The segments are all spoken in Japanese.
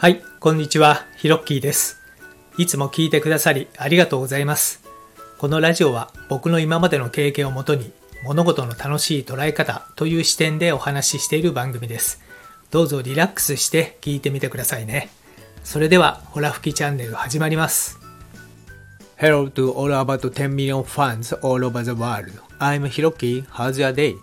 はい、こんにちは、ヒロッキーです。いつも聞いてくださりありがとうございます。このラジオは僕の今までの経験をもとに物事の楽しい捉え方という視点でお話ししている番組です。どうぞリラックスして聞いてみてくださいね。それでは、ホラ吹きチャンネル始まります。Hello to all about 10 million fans all over the world. I'm Hiroki. How's your day?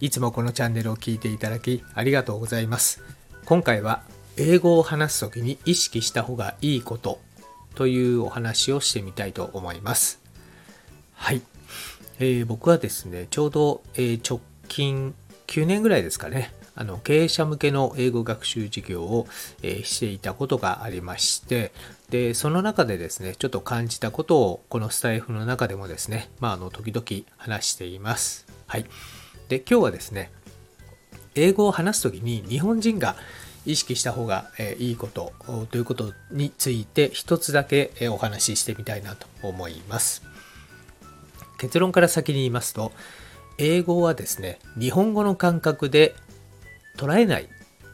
いつもこのチャンネルを聞いていただきありがとうございます。今回は英語を話すときに意識した方がいいことというお話をしてみたいと思います。はい。えー僕はですね、ちょうど、えー直近9年ぐらいですかね、あの経営者向けの英語学習事業を、えーしていたことがありまして、で、その中でですね、ちょっと感じたことをこのスタイフの中でもですね、まあ、あの、時々話しています。はい。で、今日はですね、英語を話すときに日本人が意識した方がいいことということについて一つだけお話ししてみたいなと思います。結論から先に言いますと、英語はですね、日本語の感覚で捉えない、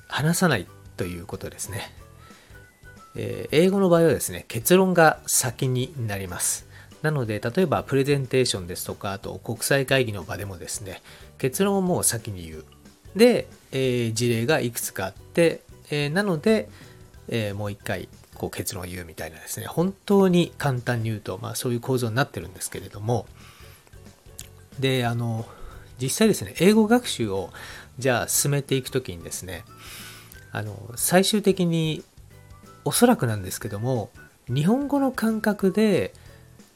話さないということですね。え英語の場合はですね、結論が先になります。なので、例えばプレゼンテーションですとか、あと国際会議の場でもですね、結論をもう先に言う。で、えー事例がいくつかあって、えーなので、えーもう一回こう結論を言うみたいなですね、本当に簡単に言うと、まあそういう構造になってるんですけれども、で、あの、実際ですね、英語学習をじゃあ進めていくときにですね、あの、最終的におそらくなんですけども、日本語の感覚で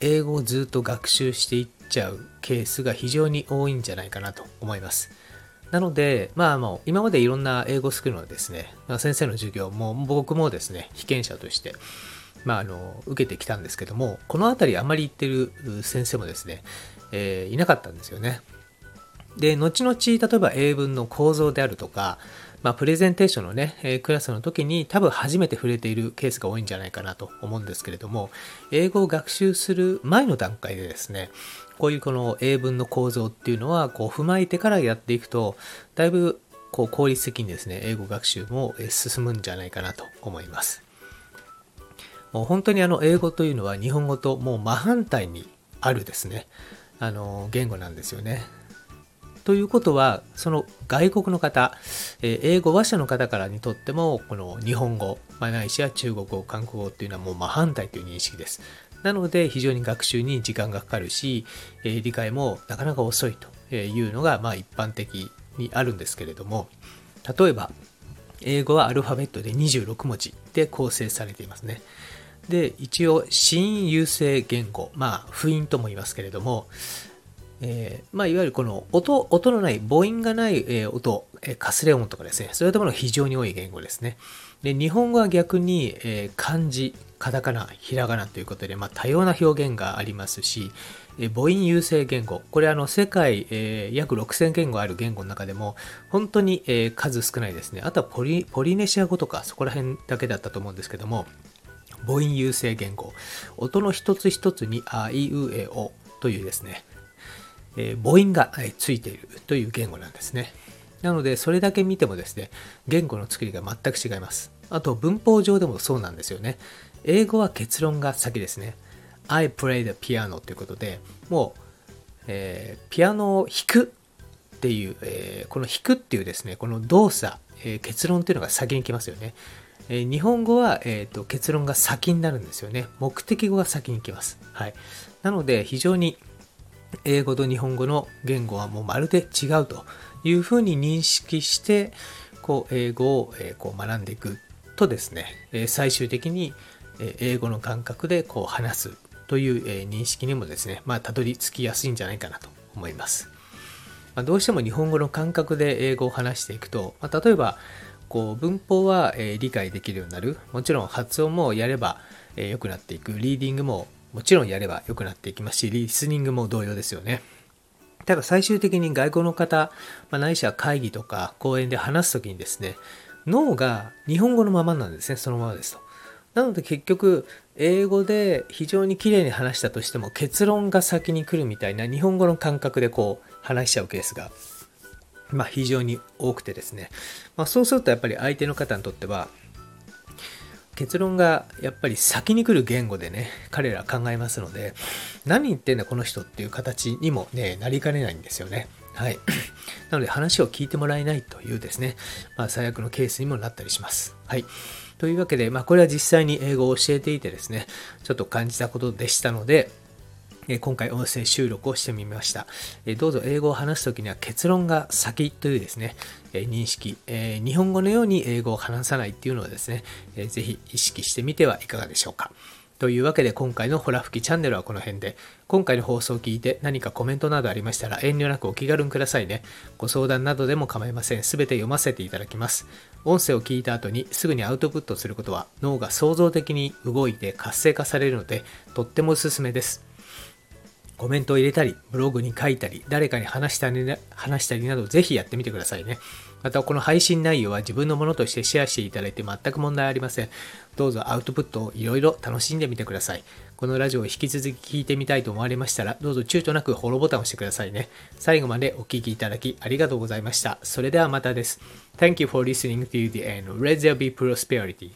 英語をずっと学習していっちゃうケースが非常に多いんじゃないかなと思います。なので、まあもう今までいろんな英語スクールのですね、先生の授業も僕もですね、被験者として、まああの、受けてきたんですけども、この辺りあまり言ってる先生もですね、えーいなかったんですよね。で、後々、例えば英文の構造であるとか、まあ、プレゼンテーションのね、えクラスの時に多分初めて触れているケースが多いんじゃないかなと思うんですけれども、英語を学習する前の段階でですね、こういうこの英文の構造っていうのは、こう踏まえてからやっていくと、だいぶこう効率的にですね、英語学習も進むんじゃないかなと思います。もう本当にあの英語というのは日本語ともう真反対にあるですね、あの言語なんですよね。ということは、その外国の方、えー英語話者の方からにとっても、この日本語、まあ、ないしは中国語、韓国語っていうのはもう真反対という認識です。なので、非常に学習に時間がかかるし、えー理解もなかなか遅いというのが、まあ一般的にあるんですけれども、例えば、英語はアルファベットで26文字で構成されていますね。で、一応、新優勢言語、まあ、不音とも言いますけれども、えーまあ、いわゆるこの音、音のない、母音がない、えー音、えーかすれ音とかですね、そういったものが非常に多い言語ですね。で、日本語は逆に、えー漢字、カタカナ、ひらがなということで、まあ、多様な表現がありますし、えー母音優勢言語、これあの、世界、えー約6000言語ある言語の中でも、本当に、えー数少ないですね。あとはポリポリネシア語とか、そこら辺だけだったと思うんですけども、母音優勢言語。音の一つ一つに、あいうえおというですね、え母音がついているという言語なんですね。なので、それだけ見てもですね、言語の作りが全く違います。あと、文法上でもそうなんですよね。英語は結論が先ですね。I play the piano ということで、もう、えーピアノを弾くっていう、えーこの弾くっていうですね、この動作、えー結論っていうのが先に来ますよね。え日本語は、えーと結論が先になるんですよね。目的語が先に来ます。はい。なので、非常に英語と日本語の言語はもうまるで違うというふうに認識して、こう、英語を、こう学んでいくとですね、最終的に、英語の感覚でこう話すという、認識にもですね、まあ、たどり着きやすいんじゃないかなと思います。ま、どうしても日本語の感覚で英語を話していくと、ま、例えばこう文法は、え理解できるようになるもちろん発音もやれば、え良くなっていくリーディングももちろんやれば良くなっていきますしリスニングも同様ですよね。ただ最終的に外国の方、まあ、ないしは会議とか講演で話すときにですね脳が日本語のままなんですねそのままですと。なので結局英語で非常に綺麗に話したとしても結論が先に来るみたいな日本語の感覚でこう話しちゃうケースがまあ、非常に多くてですね、まあ、そうするとやっぱり相手の方にとっては結論がやっぱり先に来る言語でね、彼ら考えますので、何言ってんだこの人っていう形にもね、なりかねないんですよね。はい。なので話を聞いてもらえないというですね、まあ最悪のケースにもなったりします。はい。というわけで、まあこれは実際に英語を教えていてですね、ちょっと感じたことでしたので、え今回音声収録をしてみました。えどうぞ英語を話すときには結論が先というですね、え認識、え日本語のように英語を話さないっていうのをですね、ぜひ意識してみてはいかがでしょうか。というわけで今回のホラ吹きチャンネルはこの辺で、今回の放送を聞いて何かコメントなどありましたら遠慮なくお気軽にくださいね。ご相談などでも構いません。すべて読ませていただきます。音声を聞いた後にすぐにアウトプットすることは脳が創造的に動いて活性化されるのでとってもおすすめです。コメントを入れたり、ブログに書いたり、誰かに話したり話したりなど、ぜひやってみてくださいね。また、この配信内容は自分のものとしてシェアしていただいて全く問題ありません。どうぞアウトプットをいろいろ楽しんでみてください。このラジオを引き続き聞いてみたいと思われましたら、どうぞ躊躇なくフォローボタンを押してくださいね。最後までお聴きいただきありがとうございました。それではまたです。Thank you for listening to the end. Let there be prosperity.